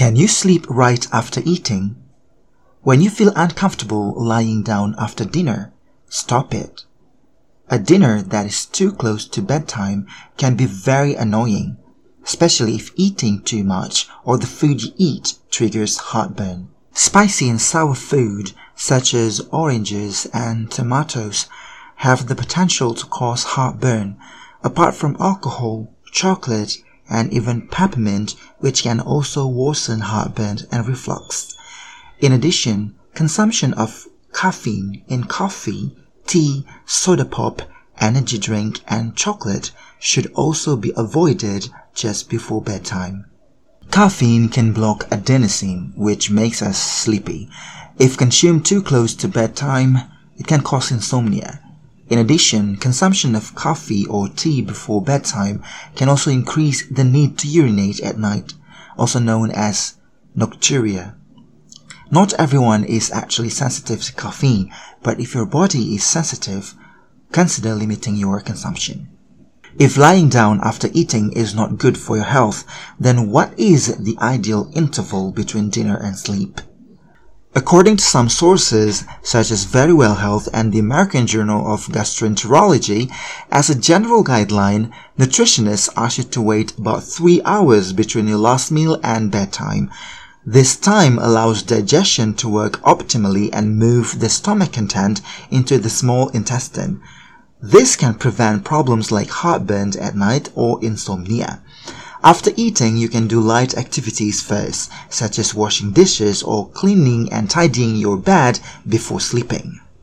Can you sleep right after eating? When you feel uncomfortable lying down after dinner, stop it. A dinner that is too close to bedtime can be very annoying, especially if eating too much or the food you eat triggers heartburn. Spicy and sour food, such as oranges and tomatoes, have the potential to cause heartburn, apart from alcohol, chocolate, and even peppermint, which can also worsen heartburn and reflux. In addition, consumption of caffeine in coffee, tea, soda pop, energy drink, and chocolate should also be avoided just before bedtime. Caffeine can block adenosine, which makes us sleepy. If consumed too close to bedtime, it can cause insomnia. In addition, consumption of coffee or tea before bedtime can also increase the need to urinate at night, also known as nocturia. Not everyone is actually sensitive to caffeine, but if your body is sensitive, consider limiting your consumption. If lying down after eating is not good for your health, then what is the ideal interval between dinner and sleep? According to some sources, such as Verywell Health and the American Journal of Gastroenterology, as a general guideline, nutritionists ask you to wait about 3 hours between your last meal and bedtime. This time allows digestion to work optimally and move the stomach content into the small intestine. This can prevent problems like heartburn at night or insomnia. After eating, you can do light activities first, such as washing dishes or cleaning and tidying your bed before sleeping.